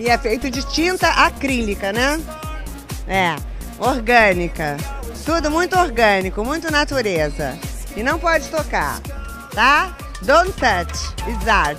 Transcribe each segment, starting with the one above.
E é feito de tinta acrílica, né? É, orgânica. Tudo muito orgânico, muito natureza. E não pode tocar, tá? Don't touch, it's art.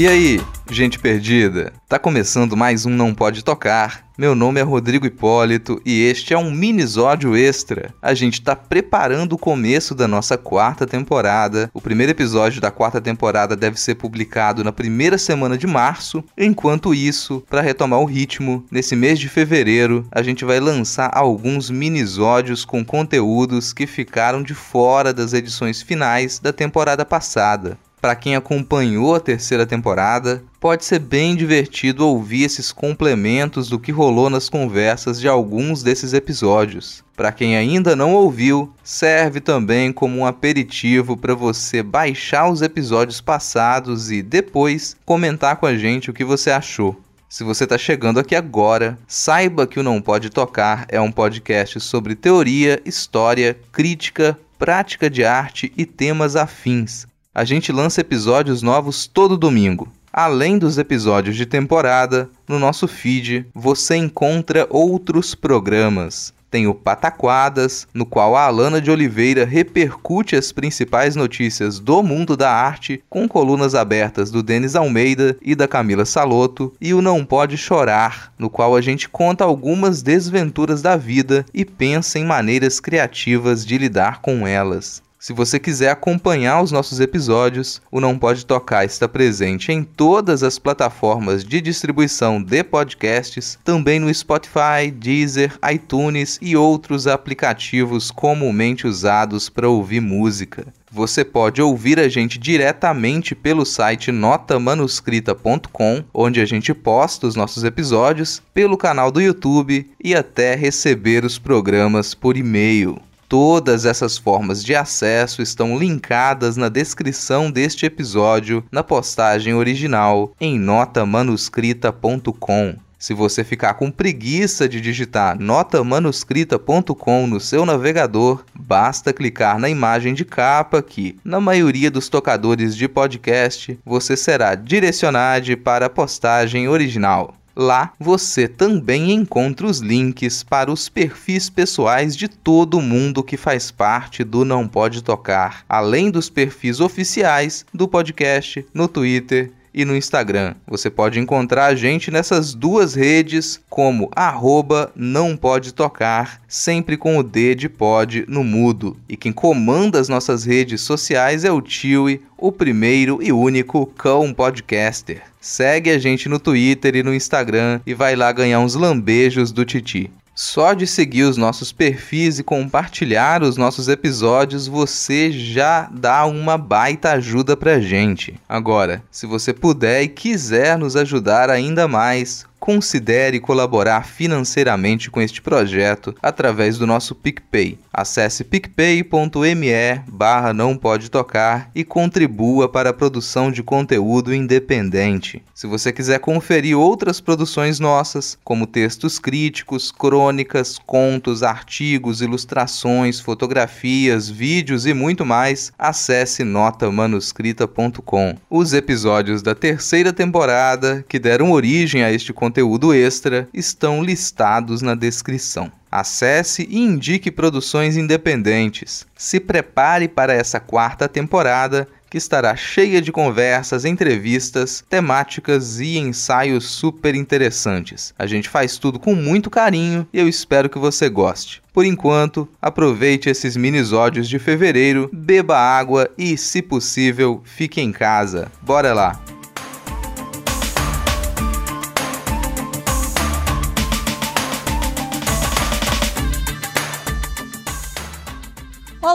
E aí, gente perdida? Tá começando mais um Não Pode Tocar. Meu nome é Rodrigo Hipólito e este é um minisódio extra. A gente tá preparando o começo da nossa quarta temporada. O primeiro episódio da quarta temporada deve ser publicado na primeira semana de março. Enquanto isso, para retomar o ritmo, nesse mês de fevereiro, a gente vai lançar alguns minisódios com conteúdos que ficaram de fora das edições finais da temporada passada. Para quem acompanhou a terceira temporada, pode ser bem divertido ouvir esses complementos do que rolou nas conversas de alguns desses episódios. Para quem ainda não ouviu, serve também como um aperitivo para você baixar os episódios passados e depois comentar com a gente o que você achou. Se você está chegando aqui agora, saiba que o Não Pode Tocar é um podcast sobre teoria, história, crítica, prática de arte e temas afins. A gente lança episódios novos todo domingo. Além dos episódios de temporada, no nosso feed você encontra outros programas. Tem o Pataquadas, no qual a Alana de Oliveira repercute as principais notícias do mundo da arte, com colunas abertas do Denis Almeida e da Camila Saloto, e o Não Pode Chorar, no qual a gente conta algumas desventuras da vida e pensa em maneiras criativas de lidar com elas. Se você quiser acompanhar os nossos episódios, o Não Pode Tocar está presente em todas as plataformas de distribuição de podcasts, também no Spotify, Deezer, iTunes e outros aplicativos comumente usados para ouvir música. Você pode ouvir a gente diretamente pelo site notamanuscrita.com, onde a gente posta os nossos episódios, pelo canal do YouTube e até receber os programas por e-mail. Todas essas formas de acesso estão linkadas na descrição deste episódio, na postagem original em notamanuscrita.com. Se você ficar com preguiça de digitar notamanuscrita.com no seu navegador, basta clicar na imagem de capa que, na maioria dos tocadores de podcast, você será direcionado para a postagem original. Lá você também encontra os links para os perfis pessoais de todo mundo que faz parte do Não Pode Tocar, além dos perfis oficiais do podcast no Twitter e no Instagram. Você pode encontrar a gente nessas duas redes como arroba não pode tocar, sempre com o D de pod no mudo. E quem comanda as nossas redes sociais é o Tiwi, o primeiro e único cão podcaster. Segue a gente no Twitter e no Instagram e vai lá ganhar uns lambejos do Titi. Só de seguir os nossos perfis e compartilhar os nossos episódios, você já dá uma baita ajuda pra gente. Agora, se você puder e quiser nos ajudar ainda mais, considere colaborar financeiramente com este projeto através do nosso PicPay. Acesse picpay.me barra não pode tocar e contribua para a produção de conteúdo independente. Se você quiser conferir outras produções nossas, como textos críticos, crônicas, contos, artigos, ilustrações, fotografias, vídeos e muito mais, acesse notamanuscrita.com. Os episódios da terceira temporada que deram origem a este conteúdo conteúdo extra estão listados na descrição. Acesse e indique produções independentes. Se prepare para essa quarta temporada que estará cheia de conversas, entrevistas, temáticas e ensaios super interessantes. A gente faz tudo com muito carinho e eu espero que você goste. Por enquanto, aproveite esses minisódios de fevereiro, beba água e, se possível, fique em casa. Bora lá!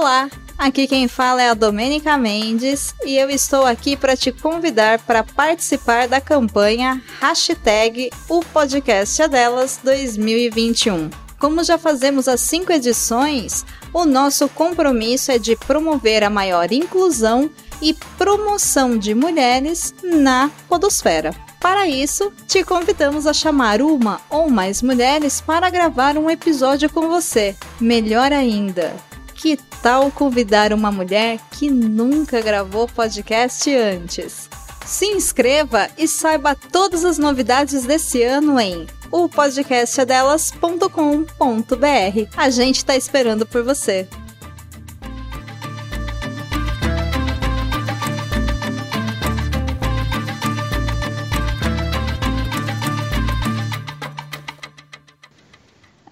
Olá, aqui quem fala é a Domênica Mendes e eu estou aqui para te convidar para participar da campanha hashtag O Podcast é Delas 2021. como já fazemos as cinco edições, o nosso compromisso é de promover a maior inclusão e promoção de mulheres na Podosfera. Para isso, te convidamos a chamar uma ou mais mulheres para gravar um episódio com você. Melhor ainda, que tal convidar uma mulher que nunca gravou podcast antes? Se inscreva e saiba todas as novidades desse ano em o podcastdelas.com.br. A gente está esperando por você.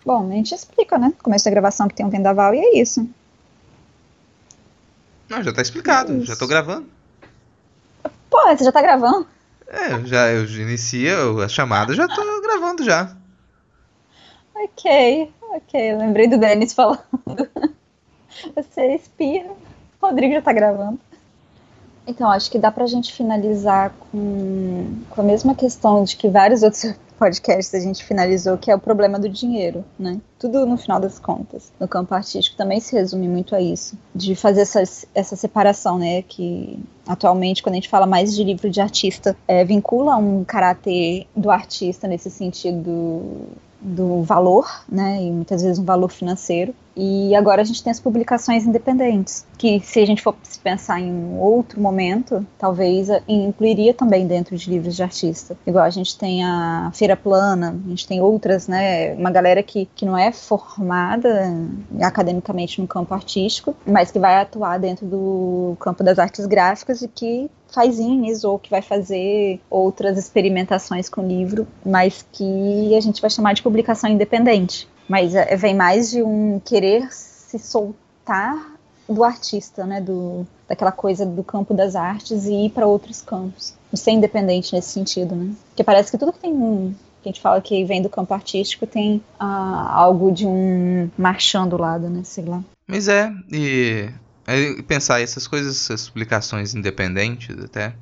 Bom, a gente explica, né? Começo da gravação que tem um vendaval e é isso. Não, já tá explicado, é já tô gravando. Pô, você já tá gravando? É, já eu inicio a chamada, já tô gravando já. Ok, ok. Lembrei do Denis falando. Você espia. O Rodrigo já tá gravando. Então, acho que dá pra gente finalizar com, com a mesma questão de que vários outros podcasts a gente finalizou, que é o problema do dinheiro, né? Tudo no final das contas. No campo artístico também se resume muito a isso, de fazer essa, essa separação, né? Que atualmente, quando a gente fala mais de livro de artista, é, vincula um caráter do artista nesse sentido do valor, né, e muitas vezes um valor financeiro. E agora a gente tem as publicações independentes, que se a gente for pensar em um outro momento, talvez incluiria também dentro de livros de artista. Igual a gente tem a Feira Plana, a gente tem outras, né, uma galera que, que não é formada academicamente no campo artístico, mas que vai atuar dentro do campo das artes gráficas e que faz zines ou que vai fazer outras experimentações com o livro, mas que a gente vai chamar de publicação independente. Mas é, vem mais de um querer se soltar do artista, né, do, daquela coisa do campo das artes e ir para outros campos. De ser independente nesse sentido, né? Porque parece que tudo que tem um, que a gente fala que vem do campo artístico tem ah, algo de um marchando do lado, né? Sei lá. Mas é, e pensar essas coisas, essas publicações independentes até.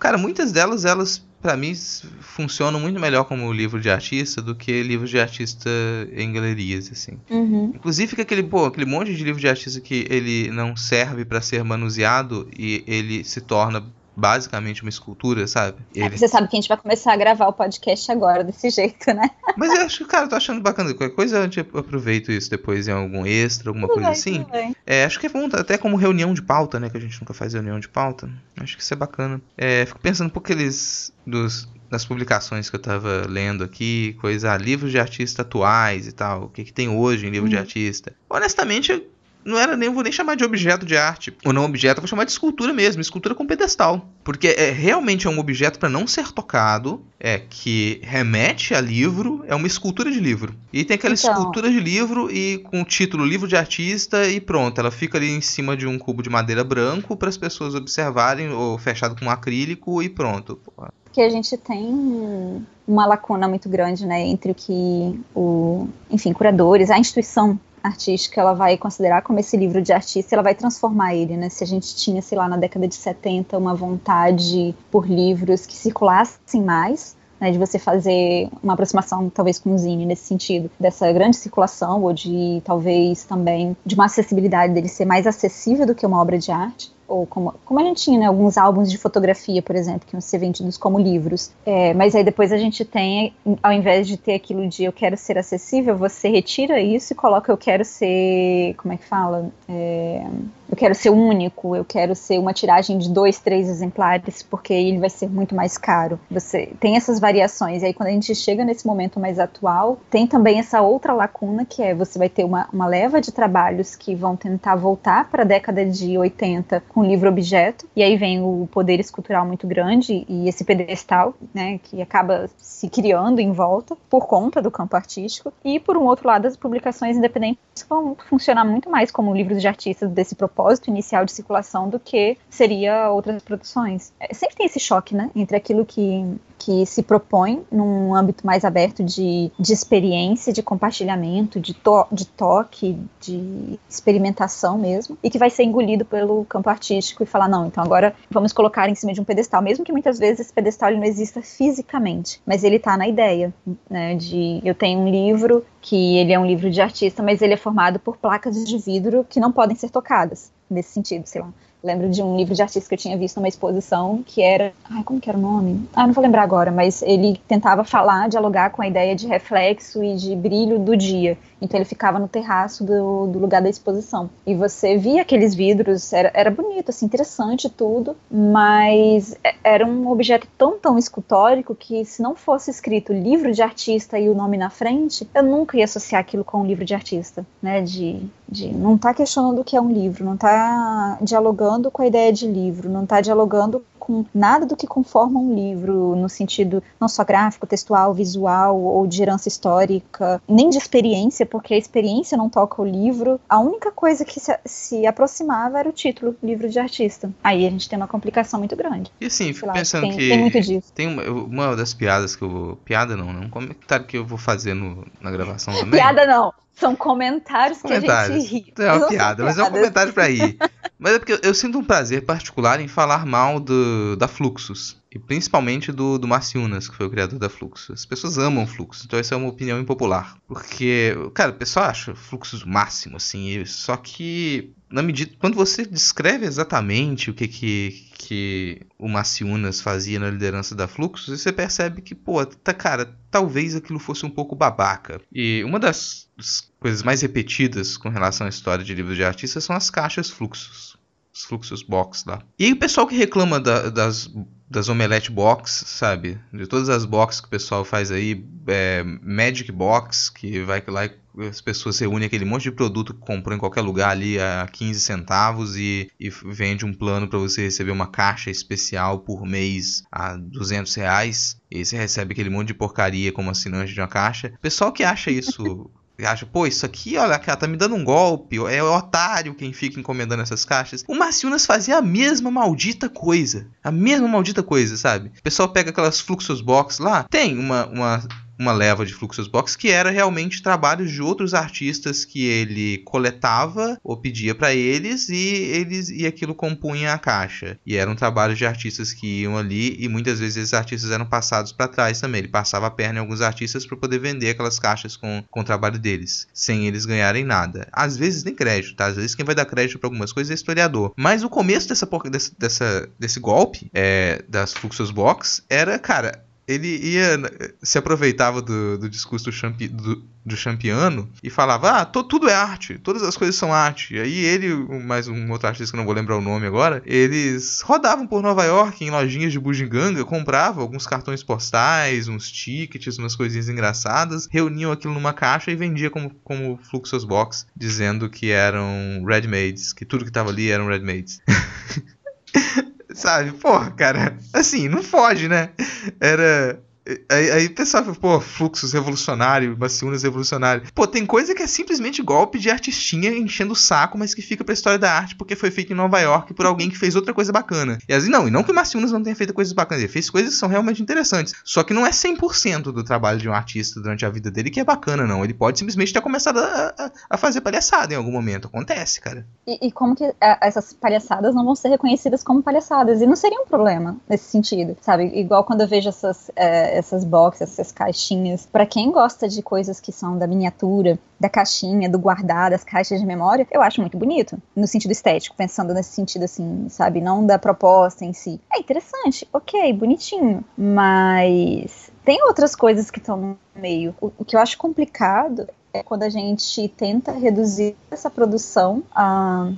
Cara, muitas delas, elas, para mim, funcionam muito melhor como livro de artista do que livros de artista em galerias, assim. Uhum. Inclusive fica aquele, pô, aquele monte de livro de artista que ele não serve para ser manuseado e ele se torna basicamente uma escultura, sabe? É, Ele... É, você sabe que a gente vai começar a gravar o podcast agora, desse jeito, né? Mas eu acho que, cara, eu tô achando bacana. Qualquer coisa eu aproveito isso depois em algum extra, alguma tudo coisa bem, assim. É, acho que é bom, até como reunião de pauta, né? Que a gente nunca faz reunião de pauta. Acho que isso é bacana. É, fico pensando um pouco eles dos das publicações que eu tava lendo aqui, coisa, ah, livros de artista atuais e tal, o que, que tem hoje em livro hum. de artista. Honestamente, não era nem vou nem chamar de objeto de arte ou não objeto, vou chamar de escultura mesmo, escultura com pedestal, porque é realmente é um objeto para não ser tocado, é que remete a livro, é uma escultura de livro. E tem aquela então... escultura de livro e com o título livro de artista e pronto, ela fica ali em cima de um cubo de madeira branco para as pessoas observarem ou fechado com acrílico e pronto. Porque a gente tem uma lacuna muito grande, né, entre o que o, enfim, curadores, a instituição artística ela vai considerar como esse livro de artista, ela vai transformar ele, né? Se a gente tinha, sei lá, na década de 70 uma vontade por livros que circulassem mais, né, de você fazer uma aproximação talvez com o Zine nesse sentido, dessa grande circulação ou de talvez também de uma acessibilidade dele ser mais acessível do que uma obra de arte ou como, como a gente tinha né, alguns álbuns de fotografia, por exemplo, que iam ser vendidos como livros. É, mas aí depois a gente tem, ao invés de ter aquilo de eu quero ser acessível, você retira isso e coloca eu quero ser, como é que fala? É, eu quero ser único, eu quero ser uma tiragem de dois, três exemplares, porque ele vai ser muito mais caro. Você tem essas variações, e aí quando a gente chega nesse momento mais atual, tem também essa outra lacuna, que é você vai ter uma, uma leva de trabalhos que vão tentar voltar para a década de 80 com livro-objeto, e aí vem o poder escultural muito grande e esse pedestal, né, que acaba se criando em volta por conta do campo artístico, e por um outro lado as publicações independentes vão funcionar muito mais como livros de artistas desse propósito propósito inicial de circulação do que seria outras produções. É, sempre tem esse choque, né, entre aquilo que que se propõe num âmbito mais aberto de, de experiência, de compartilhamento, de, to, de toque, de experimentação mesmo, e que vai ser engolido pelo campo artístico e falar, não, então agora vamos colocar em cima de um pedestal, mesmo que muitas vezes esse pedestal não exista fisicamente, mas ele está na ideia, né, de eu tenho um livro que ele é um livro de artista, mas ele é formado por placas de vidro que não podem ser tocadas, nesse sentido, sei lá. Lembro de um livro de artista que eu tinha visto numa exposição que era. Ai, como que era o nome? Ah, não vou lembrar agora, mas ele tentava falar, dialogar com a ideia de reflexo e de brilho do dia. Então ele ficava no terraço do, do lugar da exposição. E você via aqueles vidros, era, era bonito, assim, interessante tudo, mas é, era um objeto tão, tão escultórico que se não fosse escrito livro de artista e o nome na frente, eu nunca ia associar aquilo com um livro de artista, né? De, de não tá questionando o que é um livro, não tá dialogando com a ideia de livro, não tá dialogando com nada do que conforma um livro, no sentido não só gráfico, textual, visual ou de herança histórica, nem de experiência, porque a experiência não toca o livro. A única coisa que se, se aproximava era o título, livro de artista. Aí a gente tem uma complicação muito grande. E assim, fico lá, pensando tem, que. Tem muito disso. Tem uma, uma das piadas que eu vou. Piada não, né? Um comentário que eu vou fazer no, na gravação também. Piada não. São comentários, comentários. que a gente ri. É uma piada, mas é um comentário pra ir. mas é porque eu, eu, sinto um prazer particular em falar mal do, da Fluxus. E principalmente do, do Marciunas, que foi o criador da Fluxus. As pessoas amam Fluxus, então essa é uma opinião impopular. Porque, cara, o pessoal acha Fluxus máximo, assim. Só que, na medida. Quando você descreve exatamente o que, que, que o Marciunas fazia na liderança da Fluxus, você percebe que, pô, tá, cara, talvez aquilo fosse um pouco babaca. E uma das coisas mais repetidas com relação à história de livros de artistas são as caixas fluxos. Os fluxos box lá. E o pessoal que reclama da, das, das omelete box, sabe? De todas as boxes que o pessoal faz aí, é, Magic Box, que vai lá e as pessoas reúnem aquele monte de produto que comprou em qualquer lugar ali a 15 centavos e, e vende um plano para você receber uma caixa especial por mês a 200 reais. E você recebe aquele monte de porcaria como assinante de uma caixa. Pessoal que acha isso acha, pô, isso aqui, olha, cara, tá me dando um golpe, é otário quem fica encomendando essas caixas. O Marciunas fazia a mesma maldita coisa. A mesma maldita coisa, sabe? O pessoal pega aquelas Fluxus Box lá, tem uma, uma uma leva de Fluxus Box que era realmente trabalhos de outros artistas que ele coletava ou pedia para eles e eles e aquilo compunha a caixa. E eram trabalhos de artistas que iam ali e muitas vezes esses artistas eram passados para trás também. Ele passava a perna em alguns artistas para poder vender aquelas caixas com, com o trabalho deles, sem eles ganharem nada. Às vezes nem crédito, tá? Às vezes quem vai dar crédito para algumas coisas é historiador. Mas o começo dessa, dessa, dessa desse golpe é, das Fluxus Box era, cara, ele ia se aproveitava do, do discurso do, champi, do, do Champiano e falava: Ah, to, tudo é arte, todas as coisas são arte. E aí ele, mais um outro artista que não vou lembrar o nome agora, eles rodavam por Nova York em lojinhas de bugiganga, compravam alguns cartões postais, uns tickets, umas coisinhas engraçadas, reuniam aquilo numa caixa e vendia como, como Fluxus Box, dizendo que eram Redmades, que tudo que tava ali eram Redmades. Sabe? Pô, cara, assim, não foge, né? Era Aí, aí fala, pô, fluxos revolucionário, Baciunas revolucionário. Pô, tem coisa que é simplesmente golpe de artistinha enchendo o saco, mas que fica pra história da arte porque foi feito em Nova York por alguém que fez outra coisa bacana. E assim, não, e não que o Maciunas não tenha feito coisas bacanas, ele fez coisas que são realmente interessantes. Só que não é 100% do trabalho de um artista durante a vida dele que é bacana, não. Ele pode simplesmente ter começado a, a, a fazer palhaçada em algum momento. Acontece, cara. E, e como que a, é, essas palhaçadas não vão ser reconhecidas como palhaçadas? E não seria um problema nesse sentido, sabe? Igual quando eu vejo essas. É, essas boxes, essas caixinhas. Para quem gosta de coisas que são da miniatura, da caixinha, do guardar, das caixas de memória, eu acho muito bonito, no sentido estético, pensando nesse sentido assim, sabe, não da proposta em si. É interessante, ok, bonitinho, mas tem outras coisas que estão no meio. O, o que eu acho complicado é quando a gente tenta reduzir essa produção,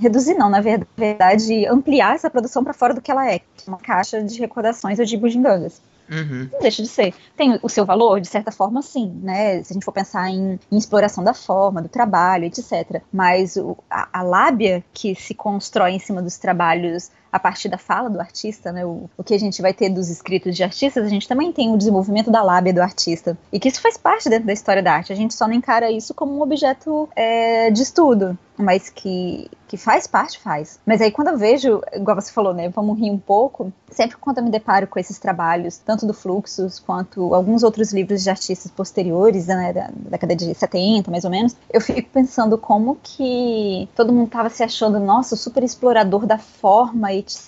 reduzir não, na verdade, ampliar essa produção para fora do que ela é, uma caixa de recordações ou de bugigangas. Uhum. Não deixa de ser. Tem o seu valor, de certa forma, sim, né? Se a gente for pensar em, em exploração da forma, do trabalho, etc. Mas o, a, a lábia que se constrói em cima dos trabalhos a partir da fala do artista, né? O, o, que a gente vai ter dos escritos de artistas, a gente também tem o desenvolvimento da lábia do artista. E que isso faz parte dentro da história da arte. A gente só não encara isso como um objeto é, de estudo, mas que, que faz parte, faz. Mas aí quando eu vejo, igual você falou, né, vamos rir um pouco, sempre quando eu me deparo com esses trabalhos, tanto do Fluxus quanto alguns outros livros de artistas posteriores, né, da década de 70, mais ou menos, eu fico pensando como que todo mundo tava se achando, nossa, super explorador da forma, etc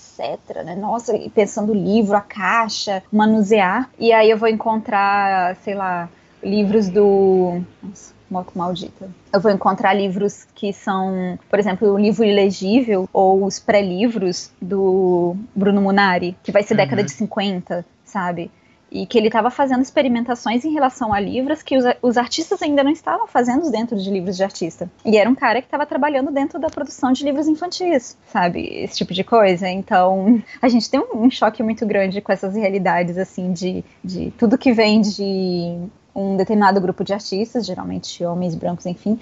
né? Nossa, e pensando o livro, a caixa, manusear. E aí eu vou encontrar, sei lá, livros do. Nossa, moto maldita. Eu vou encontrar livros que são, por exemplo, o livro ilegível ou os pré-livros do Bruno Munari, que vai ser uhum. década de 50, sabe? e que ele estava fazendo experimentações em relação a livros que os, os, artistas ainda não estavam fazendo dentro de livros de artista. E era um cara que estava trabalhando dentro da produção de livros infantis, sabe? Esse tipo de coisa. Então, a gente tem um, um choque muito grande com essas realidades, assim, de, de tudo que vem de um determinado grupo de artistas, geralmente homens brancos, enfim,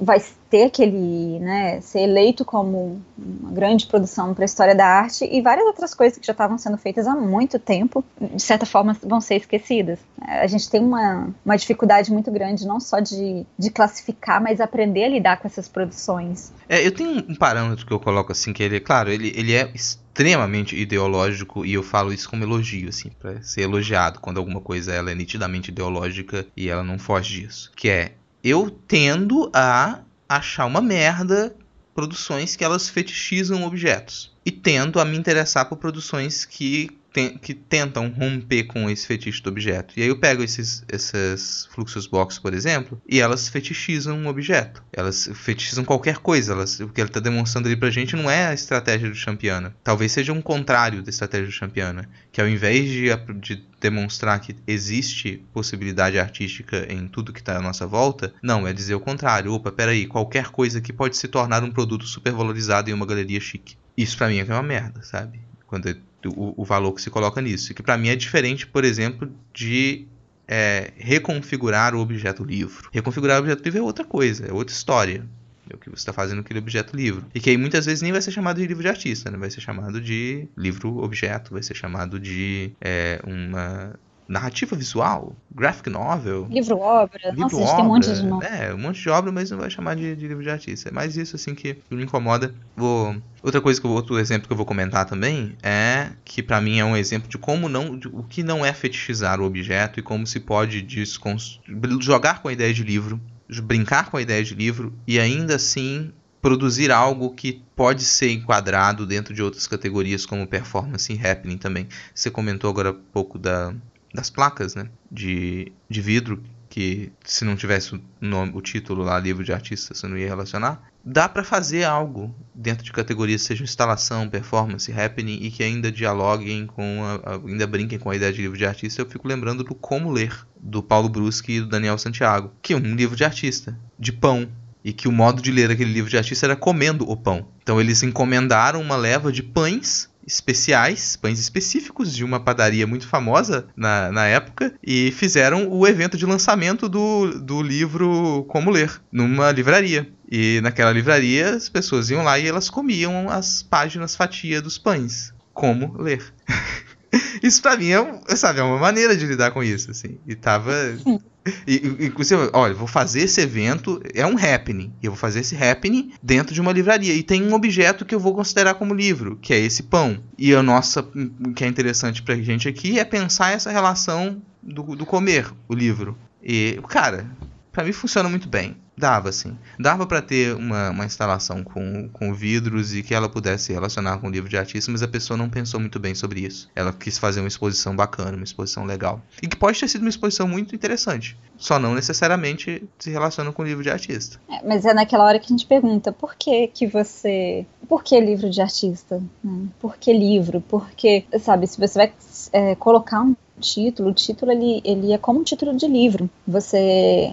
vai ter aquele, né, ser eleito como uma grande produção para a história da arte e várias outras coisas que já estavam sendo feitas há muito tempo, de certa forma vão ser esquecidas. A gente tem uma, uma dificuldade muito grande, não só de, de classificar, mas aprender a lidar com essas produções. É, eu tenho um parâmetro que eu coloco assim, que ele, claro, ele, ele é extremamente ideológico e eu falo isso como elogio, assim, para ser elogiado quando alguma coisa ela é nitidamente ideológica e ela não foge disso. Que é, eu tendo a achar uma merda produções que elas fetichizam objetos e tendo a me interessar por produções que que tentam romper com esse fetiche do objeto. E aí eu pego esses, esses fluxos box, por exemplo, e elas fetichizam um objeto. Elas fetichizam qualquer coisa. Elas, o que ele está demonstrando ali pra gente não é a estratégia do Champiana. Talvez seja um contrário da estratégia do Champiana. Que ao invés de, de demonstrar que existe possibilidade artística em tudo que está à nossa volta, não, é dizer o contrário. Opa, peraí, qualquer coisa que pode se tornar um produto super valorizado em uma galeria chique. Isso para mim é uma merda, sabe? Quando o, o valor que se coloca nisso. Que para mim é diferente, por exemplo, de é, reconfigurar o objeto livro. Reconfigurar o objeto livro é outra coisa, é outra história. É o que você está fazendo aquele objeto livro. E que aí muitas vezes nem vai ser chamado de livro de artista, né? vai ser chamado de livro objeto, vai ser chamado de é, uma narrativa visual, graphic novel. Livro-obra. Nossa, obra, tem um monte de nome. É, um monte de obra, mas não vai chamar de, de, livro de artista. É mais isso, assim, que me incomoda. Vou... Outra coisa, que eu, outro exemplo que eu vou comentar também é que para mim é um exemplo de como não... De, o que não é fetichizar o objeto e como se pode jogar com a ideia de livro, brincar com a ideia de livro e ainda assim produzir algo que pode ser enquadrado dentro de outras categorias como performance e happening também. Você comentou agora há pouco da, das placas né, de, de vidro, que se não tivesse o, nome, o título lá, livro de artista, você não ia relacionar. Dá para fazer algo dentro de categorias, seja instalação, performance, happening, e que ainda dialoguem com, a, ainda brinquem com a ideia de livro de artista. Eu fico lembrando do Como Ler, do Paulo Bruschi e do Daniel Santiago, que é um livro de artista, de pão, e que o modo de ler aquele livro de artista era comendo o pão. Então eles encomendaram uma leva de pães especiais, pães específicos de uma padaria muito famosa na, na época e fizeram o evento de lançamento do, do livro Como Ler, numa livraria. E naquela livraria as pessoas iam lá e elas comiam as páginas fatia dos pães. Como ler. isso pra mim é, sabe, é uma maneira de lidar com isso, assim. E tava. E, inclusive, olha, vou fazer esse evento, é um happening. E eu vou fazer esse happening dentro de uma livraria. E tem um objeto que eu vou considerar como livro, que é esse pão. E a nossa, o que é interessante pra gente aqui é pensar essa relação do, do comer o livro. E, cara, para mim funciona muito bem. Dava, sim. Dava para ter uma, uma instalação com, com vidros e que ela pudesse relacionar com o livro de artista, mas a pessoa não pensou muito bem sobre isso. Ela quis fazer uma exposição bacana, uma exposição legal. E que pode ter sido uma exposição muito interessante. Só não necessariamente se relaciona com o livro de artista. É, mas é naquela hora que a gente pergunta, por que que você... Por que livro de artista? Hum, por que livro? Porque, sabe, se você vai é, colocar um título, o título ele, ele é como um título de livro. Você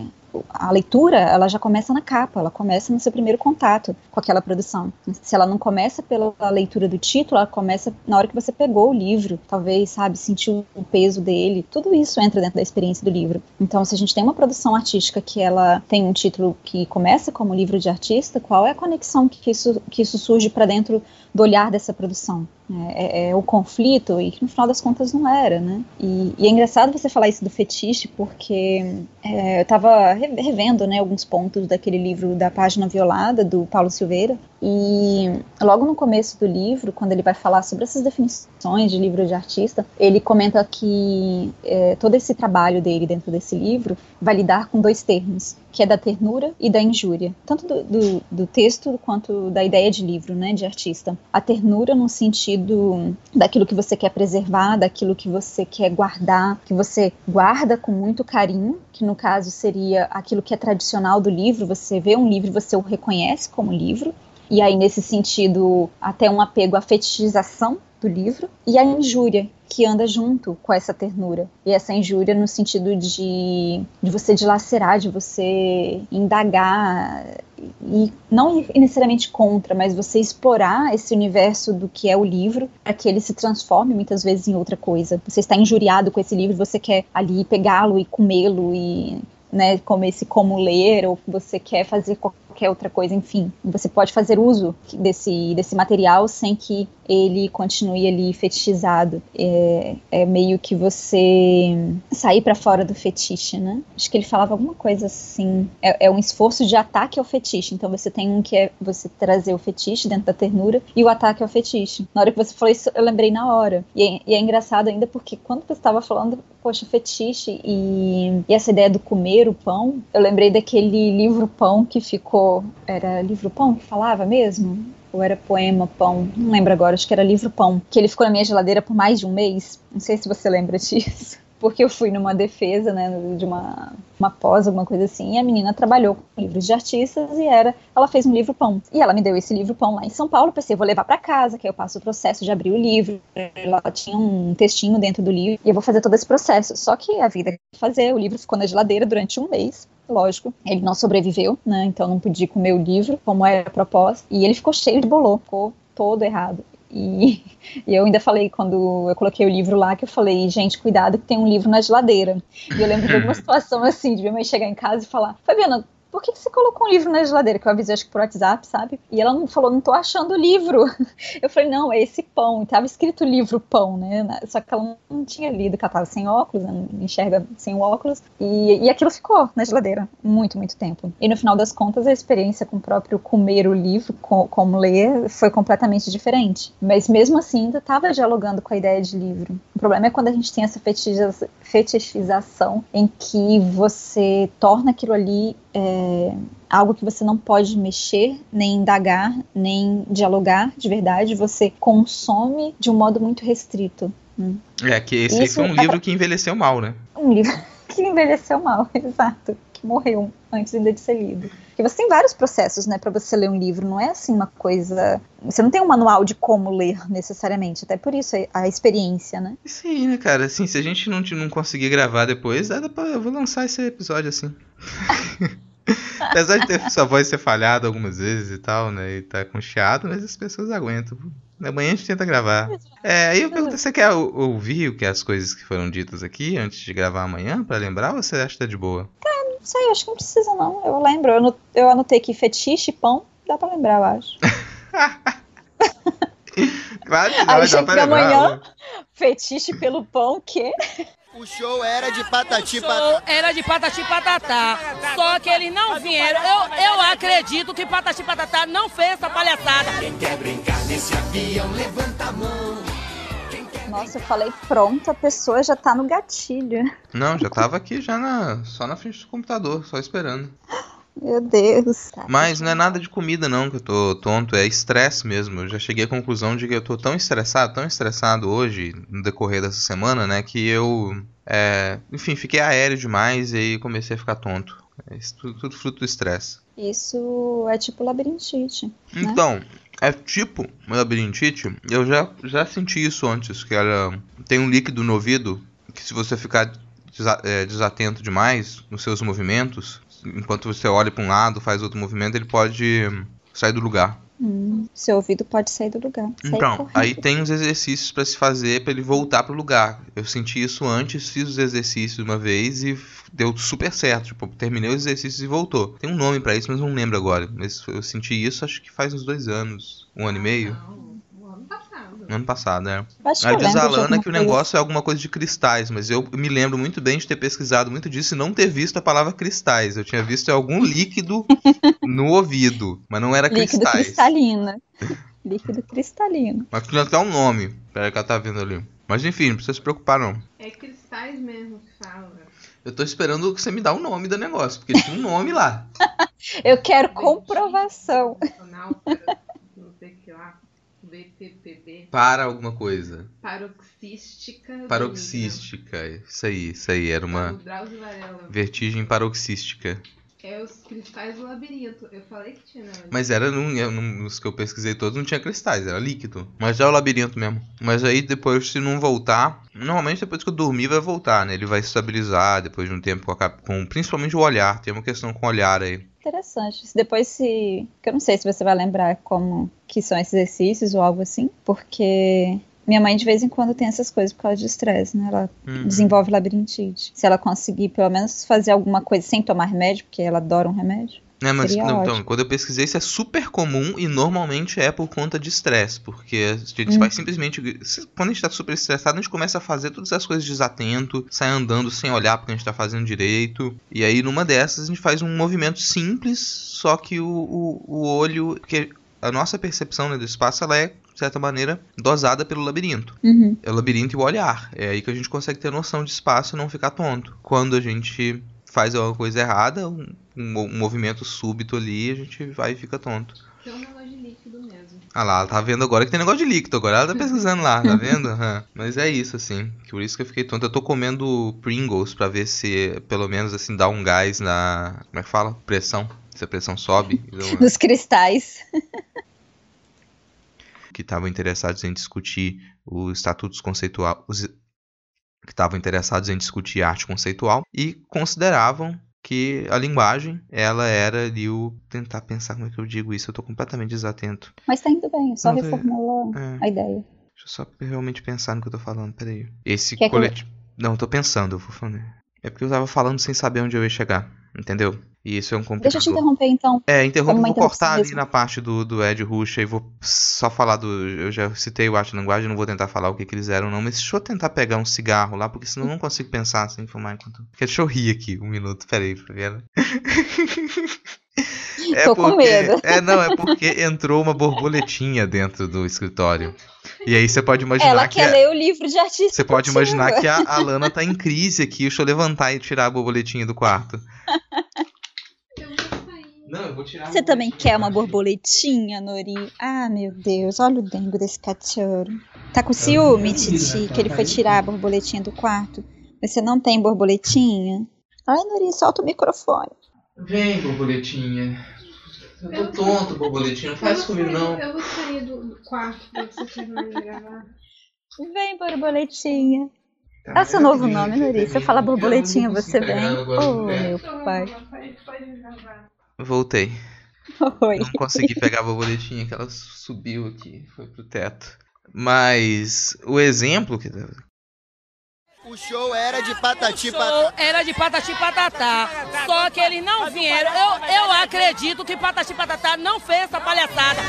a leitura, ela já começa na capa, ela começa no seu primeiro contato com aquela produção. Se ela não começa pela leitura do título, ela começa na hora que você pegou o livro, talvez, sabe, sentiu o peso dele. Tudo isso entra dentro da experiência do livro. Então, se a gente tem uma produção artística que ela tem um título que começa como livro de artista, qual é a conexão que isso, que isso surge para dentro do olhar dessa produção? É, é, é, o conflito e que no final das contas não era, né? E, e é engraçado você falar isso do fetiche porque é, eu estava revendo, né, alguns pontos daquele livro da página violada do Paulo Silveira E logo no começo do livro, quando ele vai falar sobre essas definições de livro de artista, ele comenta que é, todo esse trabalho dele dentro desse livro vai lidar com dois termos, que é da ternura e da injúria, tanto do, do, do, texto quanto da ideia de livro, né, de artista. A ternura no sentido daquilo que você quer preservar, daquilo que você quer guardar, que você guarda com muito carinho, que no caso seria aquilo que é tradicional do livro, você vê um livro e você o reconhece como livro, e aí nesse sentido até um apego à fetichização do livro, e a injúria, que anda junto com essa ternura. E essa injúria no sentido de, de você dilacerar, de você indagar, e não necessariamente contra, mas você explorar esse universo do que é o livro para que ele se transforme muitas vezes em outra coisa. Você está injuriado com esse livro, você quer ali pegá-lo e comê-lo e né, como esse como ler, ou você quer fazer qualquer outra coisa, enfim. Você pode fazer uso desse, desse material sem que ele continue ali fetichizado. É, é meio que você sair para fora do fetiche, né? Acho que ele falava alguma coisa assim. É, é, um esforço de ataque ao fetiche. Então você tem um que é você trazer o fetiche dentro da ternura e o ataque ao fetiche. Na hora que você falou isso, eu lembrei na hora. E é, e é engraçado ainda porque quando você estava falando, poxa, fetiche e, e essa ideia do comer o pão, eu lembrei daquele livro Pão que ficou. Era livro Pão que falava mesmo? ou era poema pão, não lembro agora, acho que era livro pão, que ele ficou na minha geladeira por mais de um mês. Não sei se você lembra disso. Porque eu fui numa defesa, né, de uma, uma pós, alguma coisa assim, e a menina trabalhou com livros de artistas e era, ela fez um livro pão. E ela me deu esse livro pão lá em São Paulo, pensei, vou levar para casa, que aí eu passo o processo de abrir o livro. Ela tinha um textinho dentro do livro e eu vou fazer todo esse processo. Só que a vida que fazer, o livro ficou na geladeira durante um mês lógico. Ele não sobreviveu, né? Então não podia comer o livro, como era a proposta. E ele ficou cheio de bolô, ficou todo errado. E, e, eu ainda falei, quando eu coloquei o livro lá, que eu falei, gente, cuidado que tem um livro na geladeira. E eu lembro de alguma situação assim, de minha mãe chegar em casa e falar, Fabiana, por que, você colocou um livro na geladeira? Que eu avisei, acho que por WhatsApp, sabe? E ela falou, não tô achando o livro. Eu falei, não, é esse pão. E tava escrito livro pão, né? Só que ela não tinha lido, que ela tava sem óculos, não enxerga sem óculos. E, e aquilo ficou na geladeira muito, muito tempo. E no final das contas, a experiência com o próprio comer o livro, com, como ler, foi completamente diferente. Mas mesmo assim, ainda tava dialogando com a ideia de livro. O problema é quando a gente tem essa fetichização em que você torna aquilo ali é, algo que você não pode mexer, nem indagar, nem dialogar de verdade, você consome de um modo muito restrito. Né? É, que esse Isso foi um livro que envelheceu mal, né? Um livro que envelheceu mal, exato. Que morreu antes ainda de ser lido. Porque você tem vários processos, né, para você ler um livro. Não é assim uma coisa. Você não tem um manual de como ler necessariamente. Até por isso a experiência, né? Sim, né, cara? Assim, se a gente não, não conseguir gravar depois, dá pra, eu vou lançar esse episódio assim. Apesar de ter sua voz ser falhada algumas vezes e tal, né? E tá com chiado, mas as pessoas aguentam. Amanhã a gente tenta gravar. É, aí eu pergunto, você quer ouvir o que as coisas que foram ditas aqui antes de gravar amanhã para lembrar ou você acha que tá de boa? Cara, não sei, acho que não precisa não. Eu lembro, eu, eu anotei aqui fetiche, pão, dá para lembrar, eu acho. claro que não, aí dá pra lembrar. amanhã, fetiche pelo pão, que? O show era de patati patatá. O show era de patati patatá. Só que eles não vieram. Eu, eu acredito que patati patatá não fez essa palhaçada. Quem quer brincar nesse avião, levanta a mão. Nossa, eu falei pronto, a pessoa já tá no gatilho. Não, já tava aqui já na, só na frente do computador, só esperando. Meu Deus. Mas não é nada de comida não que eu tô tonto, é estresse mesmo. Eu já cheguei à conclusão de que eu tô tão estressado, tão estressado hoje, no decorrer dessa semana, né, que eu, é, enfim, fiquei aéreo demais e aí comecei a ficar tonto. É isso tudo, tudo fruto do estresse. Isso é tipo labirintite. Né? Então, é tipo labirintite. Eu já, já senti isso antes, que ela tem um líquido no ouvido que se você ficar é, desatento demais nos seus movimentos, enquanto você olha para um lado, faz outro movimento, ele pode sair do lugar. Hum, seu ouvido pode sair do lugar. Então, correndo. aí tem uns exercícios para se fazer para ele voltar pro lugar. Eu senti isso antes, fiz os exercícios uma vez e deu super certo. Tipo, terminei os exercícios e voltou. Tem um nome para isso, mas não lembro agora. Mas eu senti isso acho que faz uns dois anos, um ano e meio. Não, ano passado. É. Acho que Aí diz a Alana que o coisa negócio é alguma coisa de cristais, mas eu me lembro muito bem de ter pesquisado muito disso e não ter visto a palavra cristais. Eu tinha visto algum líquido no ouvido, mas não era Líquido cristais. cristalino. Líquido cristalino. Mas tinha até um nome. Peraí que ela tá vendo ali. Mas enfim, não precisa se preocupar não. É cristais mesmo que fala. Eu tô esperando que você me dá o nome do negócio, porque tinha um nome lá. Eu quero comprovação. Não sei o que lá. BPPB. Para alguma coisa. Paroxística. Paroxística. Isso aí, isso aí. Era uma vertigem paroxística. É os cristais do labirinto. Eu falei que tinha, né? Mas era num, eu- num- nos que eu pesquisei todos, não tinha cristais, era líquido. Mas já é o labirinto mesmo. Mas aí depois, se não voltar, normalmente depois que eu dormir vai voltar, né? Ele vai estabilizar depois de um tempo com, a com principalmente o olhar. Tem uma questão com o olhar aí. Interessante. Se Depois se. que Eu não sei se você vai lembrar como que são esses exercícios ou algo assim, porque minha mãe de vez em quando tem essas coisas por causa de estresse, né? Ela Uhum. desenvolve labirintite. Se ela conseguir pelo menos fazer alguma coisa sem tomar remédio, porque ela adora um remédio. É, mas não, então, quando eu pesquisei, isso é super comum e normalmente é por conta de estresse, porque a gente Hum. vai simplesmente. se- Quando a gente tá super estressado, a gente começa a fazer todas as coisas desatento, sai andando sem olhar porque a gente tá fazendo direito. E aí, numa dessas, a gente faz um movimento simples, só que o, o, o olho. que A nossa percepção né, do espaço ela é, de certa maneira, dosada pelo labirinto. Uhum. É o labirinto e o olhar. É aí que a gente consegue ter noção de espaço e não ficar tonto. Quando a gente faz alguma coisa errada, um, um mo- movimento súbito ali, a gente vai e fica tonto. É um negócio de líquido mesmo. Ah lá, ela tá vendo agora que tem negócio de líquido. Agora ela tá pesquisando lá, tá vendo? Aham. Mas é isso, assim. que Por isso que eu fiquei tonto. Eu tô comendo Pringles pra ver se, pelo menos, assim, dá um gás na. Como é que fala? Pressão. Se a pressão sobe. Nos cristais. Que estavam interessados em discutir os estatutos conceitual, os que estavam interessados em discutir arte conceitual e consideravam que a linguagem ela era ali o tentar pensar como é que eu digo isso, eu tô completamente desatento. Mas tá indo bem, só Não, tá- reformula É, a ideia. deixa eu só realmente pensar no que eu tô falando, peraí. Esse Quer que coletivo. Não, eu tô pensando, eu vou falando. É porque eu tava falando sem saber onde eu ia chegar, entendeu? E isso é um Deixa eu te interromper então. É, interrompo, vou cortar ali na parte do, do Ed Rush e vou só falar do. Eu já citei o Arte Linguagem, não vou tentar falar o que, que eles eram, não, mas deixa eu tentar pegar um cigarro lá, porque senão eu não consigo pensar sem fumar enquanto. Porque deixa eu rir aqui um minuto, peraí, Fabiana. É Tô com medo. É, não, é porque entrou uma borboletinha dentro do escritório. E aí você pode imaginar Ela que. quer a- ler o livro de artista. Você pode imaginar que a Alana tá em crise aqui. Deixa eu levantar e tirar a borboletinha do quarto. Não, eu vou tirar a Você também quer uma borboletinha, Nori? Ah, meu Deus, olha o dengo desse cachorro. Tá com ciúme, Titi, que ele foi tirar a borboletinha do quarto? Você não tem borboletinha? Ai, Nori, solta o microfone. Vem, borboletinha. Eu tô tonto, borboletinha. Não faz comigo, não. Eu vou sair do, quarto pra você gravar. Vem, borboletinha. Tá, É o seu novo nome, Nori. Se eu falar borboletinha, você vem. Oh, é. meu Então, pai. Voltei. Oi. Não consegui pegar a borboletinha que ela subiu aqui, foi pro teto. Mas o exemplo que O show era de patati Show patatá. era de patati patatá. Só que eles não vieram. Eu, eu acredito que patati patatá não fez essa palhaçada.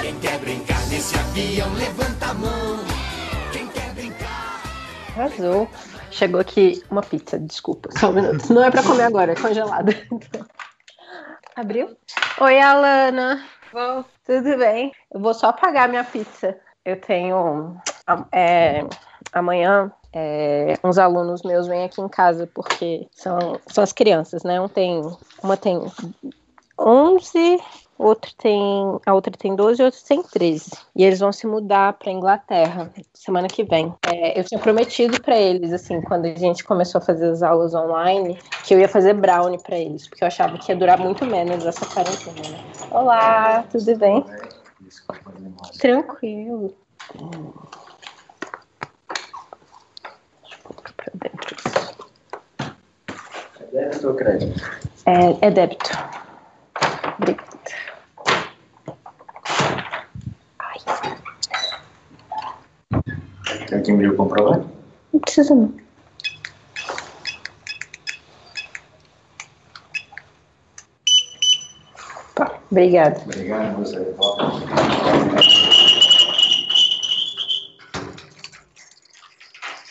Arrasou. Chegou aqui uma pizza, desculpa, só um minuto. Não é pra comer agora, é congelada. Abriu? Oi, Alana. Tudo bem? Eu vou só pagar minha pizza. Eu tenho. é, amanhã, é, uns alunos meus vêm aqui em casa, porque são, são as crianças, né? Um tem, uma tem 11, outro tem, a outra tem 12 e outro tem 13. E eles vão se mudar para Inglaterra semana que vem. É, eu tinha prometido para eles, assim, quando a gente começou a fazer as aulas online, que eu ia fazer brownie para eles, porque eu achava que ia durar muito menos essa quarentena. Né? Olá, tudo bem? Tranquilo. Deixa eu pra dentro. É débito ou crédito? É, é débito. Obrigada. Quer que envie o comprovante? não precisa não. Tá, obrigada. Obrigado, você volta.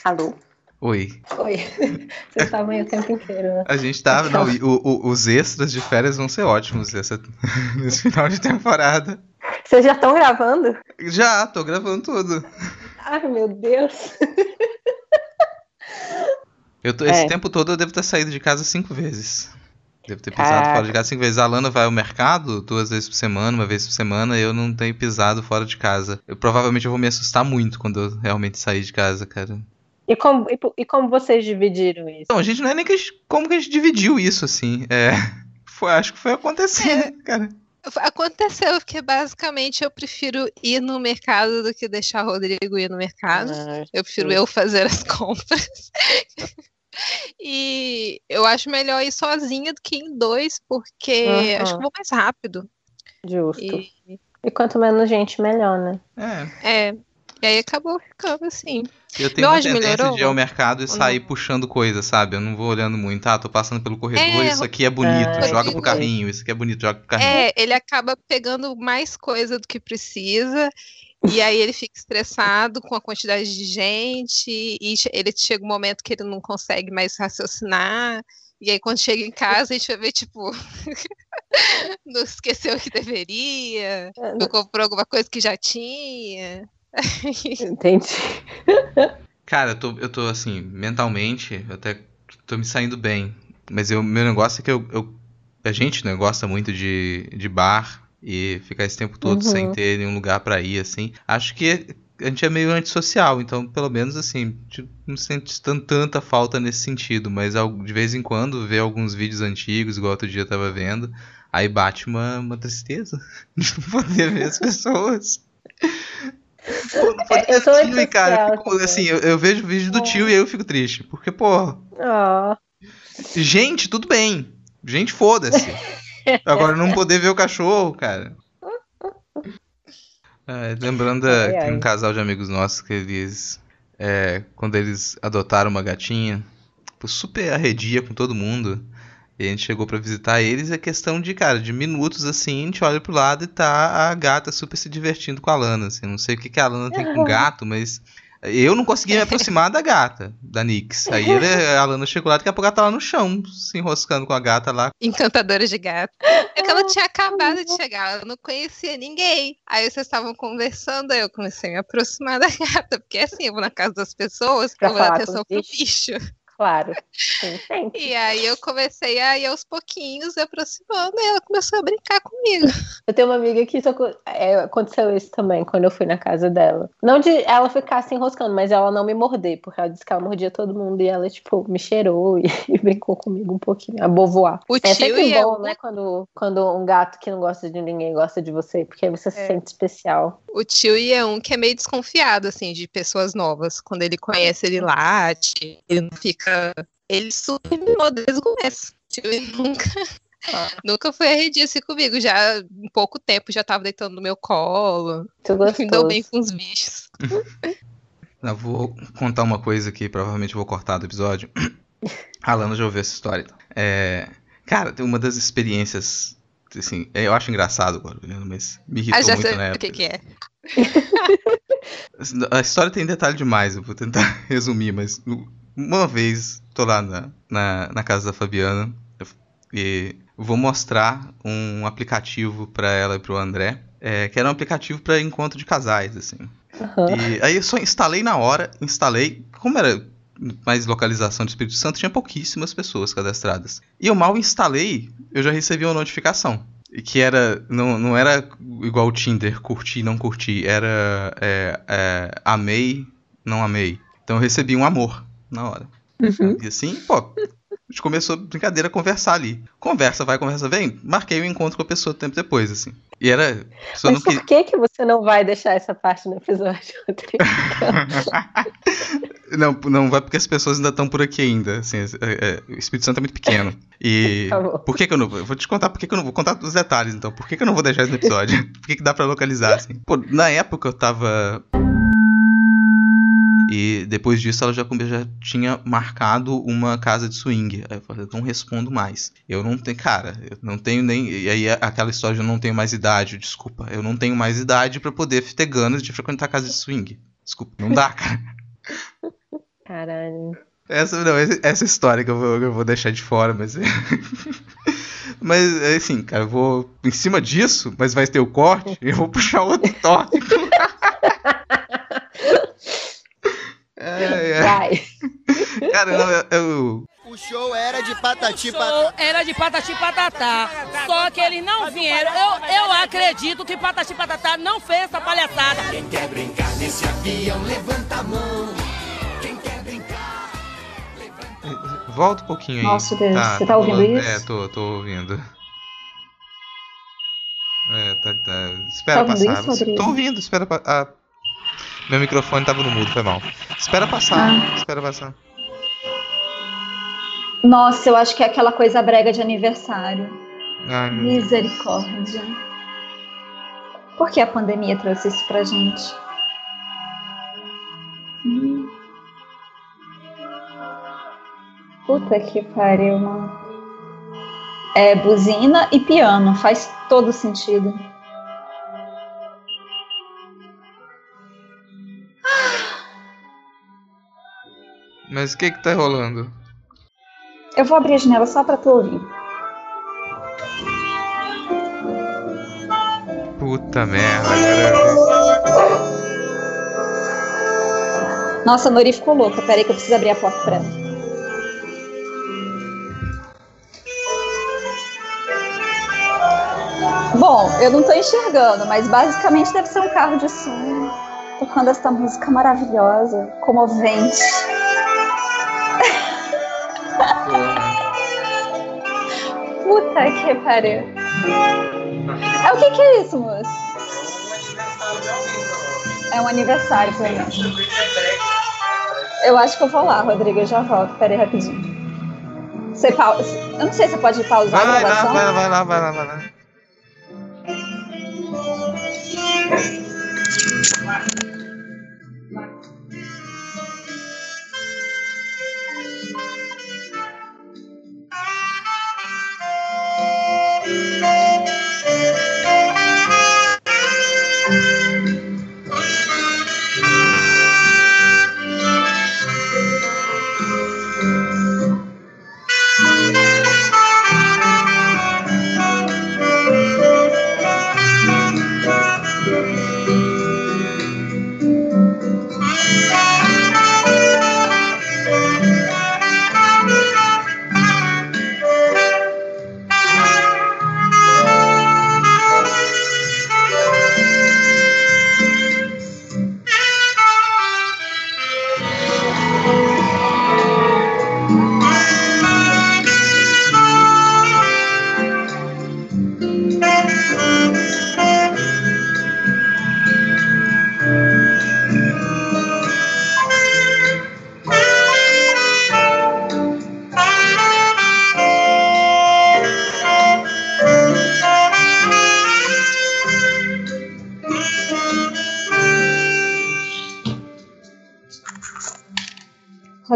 Alô? Oi. Oi. Vocês estavam aí o tempo inteiro, né? A gente tava. Não, e o- o- os extras de férias vão ser ótimos essa, nesse final de temporada. Vocês já estão gravando? Já, tô gravando tudo. Ai, meu Deus. Eu tô, esse É. tempo todo eu devo ter saído de casa cinco vezes. Devo ter pisado Caraca. fora de casa cinco vezes. A Lana vai ao mercado duas vezes por semana, uma vez por semana, e eu não tenho pisado fora de casa. Eu provavelmente eu vou me assustar muito quando eu realmente sair de casa, cara. E como, e, e como vocês dividiram isso? Não, a gente não é nem que a gente, como que a gente dividiu isso, assim. É. Foi, acho que foi acontecendo, cara. Aconteceu, porque basicamente eu prefiro ir no mercado do que deixar o Rodrigo ir no mercado. Ah, Eu prefiro sim. eu fazer as compras. e eu acho melhor ir sozinha do que em dois, porque Aham. acho que eu vou mais rápido. Justo. E, E quanto menos gente, melhor, né? É. é, e aí acabou ficando assim. Eu tenho Meu uma tendência melhorou? de ir ao mercado e sair puxando coisa, sabe? Eu não vou olhando muito. Ah, tô passando pelo corredor, É, isso aqui é bonito, Ah, joga pro carrinho. Isso aqui é bonito, joga pro carrinho. É, ele acaba pegando mais coisa do que precisa. E aí ele fica estressado com a quantidade de gente, e ele chega um momento que ele não consegue mais raciocinar. E aí quando chega em casa, a gente vai ver, tipo, não esqueceu o que deveria, não comprou alguma coisa que já tinha. Entendi. Cara, eu tô, eu tô assim, mentalmente, eu até tô me saindo bem. Mas o meu negócio é que eu, eu- a gente né, gosta muito de, de bar e ficar esse tempo todo Uhum. sem ter nenhum lugar pra ir, assim. Acho que a gente é meio antissocial, então pelo menos assim, não sente tan- tanta falta nesse sentido. Mas de vez em quando ver alguns vídeos antigos, igual outro dia eu tava vendo, aí bate uma, uma tristeza de não poder ver as pessoas. É, eu sou tio, e, cara, antissocial fico- também. assim, eu, eu vejo o vídeo do tio e aí eu fico triste. Porque, pô, gente, tudo bem. Gente, foda-se. Agora não poder ver o cachorro, cara. É, lembrando, Ai, tem um casal de amigos nossos que eles, é, quando eles adotaram uma gatinha, tipo, super arredia com todo mundo. E a gente chegou pra visitar eles, é questão de, cara, de minutos assim, a gente olha pro lado e tá a gata super se divertindo com a Lana, assim. Não sei o que, que a Lana tem com gato, mas eu não consegui me aproximar da gata, da Nix. Aí ele- a Lana chegou lá, daqui a pouco ela tá lá no chão, se enroscando com a gata lá. Encantadora de gato. É que ela tinha acabado de chegar, ela não conhecia ninguém. Aí vocês estavam conversando, aí eu comecei a me aproximar da gata, porque assim, eu vou na casa das pessoas, eu vou dar atenção pro bicho. Claro. Sim, sempre. E aí eu comecei a ir aos pouquinhos, aproximando, e ela começou a brincar comigo. Eu tenho uma amiga que isso é, aconteceu isso também quando eu fui na casa dela. Não de ela ficar se enroscando, mas ela não me morder, porque ela disse que ela mordia todo mundo e ela, tipo, me cheirou e, e brincou comigo um pouquinho, a bovoar. O é sempre e bom, eu- né, quando, quando um gato que não gosta de ninguém gosta de você, porque aí você se É. sente especial. O tio é um que é meio desconfiado, assim, de pessoas novas. Quando ele conhece, ele late, ele não fica. Ele super mimou desde o começo. O tio nunca. Nunca foi arredio assim comigo. Já em pouco tempo já tava deitando no meu colo. Me deu gostou. bem com os bichos. Eu vou contar uma coisa que provavelmente vou cortar do episódio. A Lana já ouviu essa história. então. É, cara, tem uma das experiências. Assim, eu acho engraçado agora, olhando, mas me irritou Ah, já muito sei na o época. que, que é. A história tem detalhe demais, eu vou tentar resumir, mas uma vez tô lá na, na, na casa da Fabiana e vou mostrar um aplicativo pra ela e pro André, é, que era um aplicativo pra encontro de casais, assim. Aham. E aí eu só instalei na hora, instalei, como era mais localização do Espírito Santo, tinha pouquíssimas pessoas cadastradas. E eu mal instalei, eu já recebi uma notificação. Que era. Não, não era igual o Tinder, curti, não curti. Era. é, é, amei, não amei. Então eu recebi um amor na hora. Uhum. E assim, pô, a gente começou a brincadeira a conversar ali. Conversa, vai, conversa, vem. Marquei o encontro com a pessoa tempo depois, assim. E era. Não Mas que... por que, que você não vai deixar essa parte no episódio? Não, não vai porque as pessoas ainda estão por aqui ainda. Assim, é- é- o Espírito Santo é muito pequeno. E Tá por que, que eu não eu Vou te contar por que, que eu não vou contar os detalhes, então. Por que, que eu não vou deixar isso no episódio? Por que, que dá pra localizar, assim? Pô, na época eu tava. E depois disso ela já, já tinha marcado uma casa de swing. Aí eu falei, eu não respondo mais. Eu não tenho, cara, eu não tenho nem. E aí aquela história de eu não tenho mais idade, desculpa. Eu não tenho mais idade pra poder ter ganas de frequentar casa de swing. Desculpa, não dá, cara. Caralho. Essa, não, essa, essa história que eu vou, eu vou deixar de fora, mas. mas, assim, cara, eu vou. Em cima disso, mas vai ter o corte, eu vou puxar outro tópico. É, é. Vai. Cara, não, eu, eu- O show era de patati show patatá. era de patati patatá. Só que eles não vieram. Eu, eu acredito que patati patatá não fez essa palhaçada. Quem quer brincar nesse avião, levanta a mão. Quem quer brincar? Volta um pouquinho aí. Nossa, Deus, você tá ouvindo rolando- isso? É, tô, tô ouvindo. É, tá, tá. Espera Tá ouvindo passar. isso, tô ouvindo, espera passar. Meu microfone tava no mudo, foi mal. Espera passar, Ah. espera passar. Nossa, eu acho que é aquela coisa brega de aniversário. Ai. Misericórdia. Por que a pandemia trouxe isso pra gente? Hum. Puta que pariu, mano. É buzina e piano, faz todo sentido. Mas o que que tá rolando? Eu vou abrir a janela só pra tu ouvir. Puta merda, cara. Nossa, a Nori ficou louca. Peraí que eu preciso abrir a porta pra ela. Bom, eu não tô enxergando, mas basicamente deve ser um carro de som tocando essa música maravilhosa, comovente. Puta que pariu. É o que que é isso, moço? É um aniversário pra mim. Eu acho que eu vou lá, Rodrigo, eu já volto. Pera aí rapidinho. Você pausa. Eu não sei se você pode pausar Vai a lá, gravação. vai lá, vai lá, vai lá, vai lá.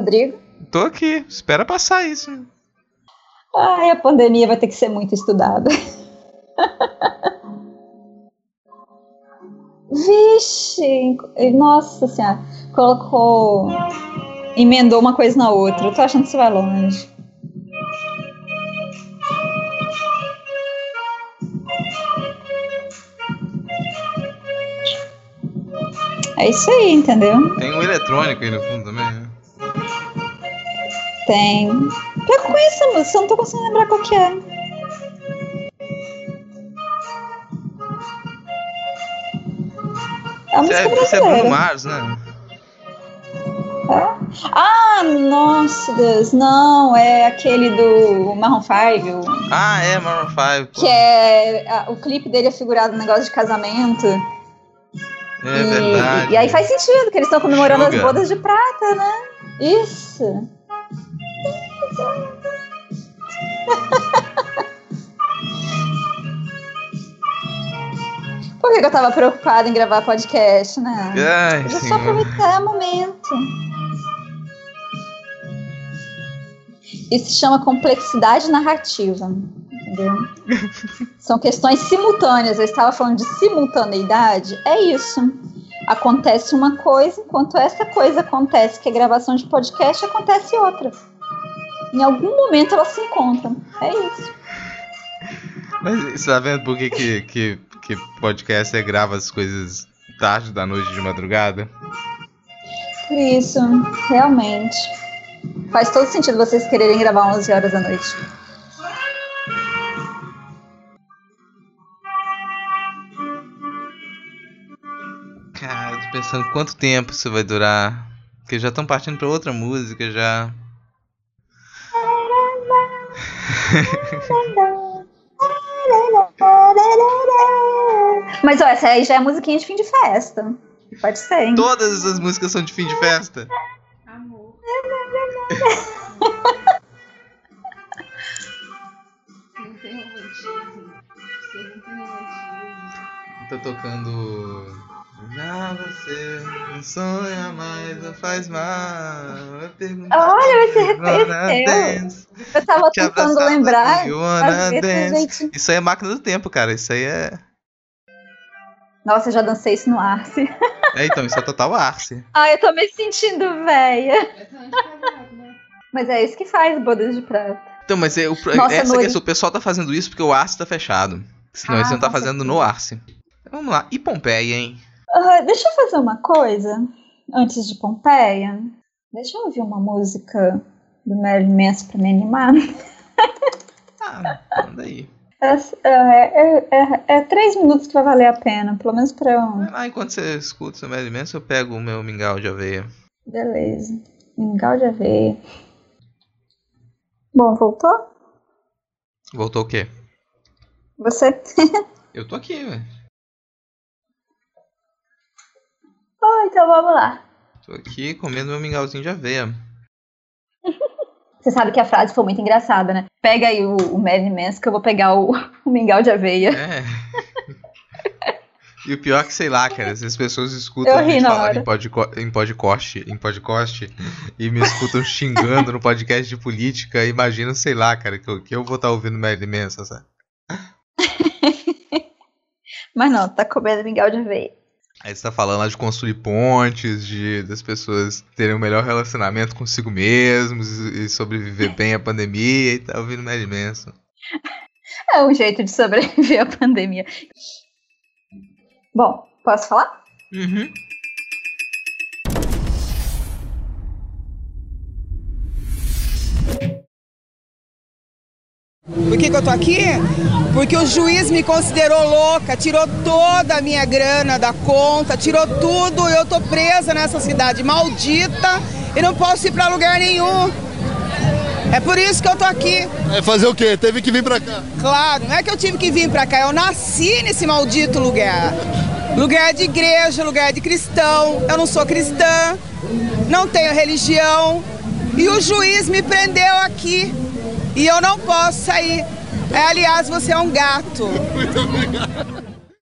Rodrigo? Tô aqui, espera passar isso. Ai, a pandemia vai ter que ser muito estudada. Vixe! Nossa senhora. Colocou. Emendou uma coisa na outra. Eu tô achando que você vai longe. É isso aí, entendeu? Tem um eletrônico aí no fundo? Tem. Pior que com essa música, eu não tô conseguindo lembrar qual que é. É a Isso música é, isso é brasileira. Bruno Mars, né? É? Ah, nossa Deus, não, é aquele do Marron 5, Ah, é, Maroon 5. que é. a- o clipe dele é figurado no negócio de casamento. É e, verdade. e aí faz sentido, que eles estão comemorando as Sugar. bodas de prata, né? Isso. Por que, eu tava preocupada em gravar podcast, né? Ai, Eu só aproveitar o momento. Isso se chama complexidade narrativa. Entendeu? São questões simultâneas. Eu estava falando de simultaneidade. É isso. acontece uma coisa, enquanto essa coisa acontece, que é gravação de podcast, acontece outra. Em algum momento elas se encontram. É isso. Mas você tá vendo por que, que, que, que podcast é grava as coisas tarde da noite de madrugada? Por isso, realmente. Faz todo sentido vocês quererem gravar 11 horas da noite. Cara, tô pensando quanto tempo isso vai durar. Porque já estão partindo pra outra música já. Mas ó, essa aí já é musiquinha de fim de festa. Pode ser, hein? Todas essas músicas são de fim de festa. Não tem romantismo. Você não tem romantismo. Tô tocando. Já você não sonha mais, não faz mal. Olha, você reconheceu. Eu tava te tentando lembrar. gente- Isso aí é máquina do tempo, cara. Isso aí é. Nossa, eu já dancei isso no Arce. É, então, isso é total arce. Ai, eu tô me sentindo velha. Mas é isso que faz bodas de prata. Então, mas é, o, Nossa, essa o pessoal tá fazendo isso porque o Arce tá fechado. Senão eles Ah, não tá fazendo no Arce. Então, vamos lá. E Pompeia, hein? Ah, deixa eu fazer uma coisa antes de Pompeia. Deixa eu ouvir uma música do Marilyn Manson pra me animar. Ah, manda aí. É, é, é- é- é três minutos que vai valer a pena, pelo menos pra eu. Vai lá, enquanto você escuta o seu Marilyn Manson, eu pego o meu mingau de aveia. Beleza. Mingau de aveia. Bom, voltou? Voltou o quê? Você? Eu tô aqui, velho. oh, então vamos lá. Tô aqui comendo meu mingauzinho de aveia. Você sabe que a frase foi muito engraçada, né? Pega aí o, o Marilyn Manson que eu vou pegar o, o mingau de aveia. É. E o pior é que, sei lá, cara, se as pessoas escutam Eu a gente falar em, podco- em podcast, em podcast e me escutam xingando no podcast de política, imaginam, sei lá, cara, que eu, que eu vou estar ouvindo Marilyn Manson, sabe? Mas não, tá comendo mingau de aveia. Aí você tá falando lá de construir pontes, de das pessoas terem um melhor relacionamento consigo mesmos e, sobreviver bem à pandemia e tá ouvindo Marilyn Manson. É um jeito de sobreviver à pandemia. Bom, posso falar? Uhum. Por que, que eu tô aqui? Porque o juiz me considerou louca, tirou toda a minha grana da conta, tirou tudo. Eu tô presa nessa cidade maldita e não posso ir pra lugar nenhum. É por isso que eu tô aqui. É fazer o quê? Teve que vir pra cá. Claro, não é que eu tive que vir pra cá, eu nasci nesse maldito lugar. Lugar de igreja, lugar de cristão. Eu não sou cristã, não tenho religião. E o juiz me prendeu aqui. E eu não posso sair. É, aliás, você é um gato. Muito obrigado.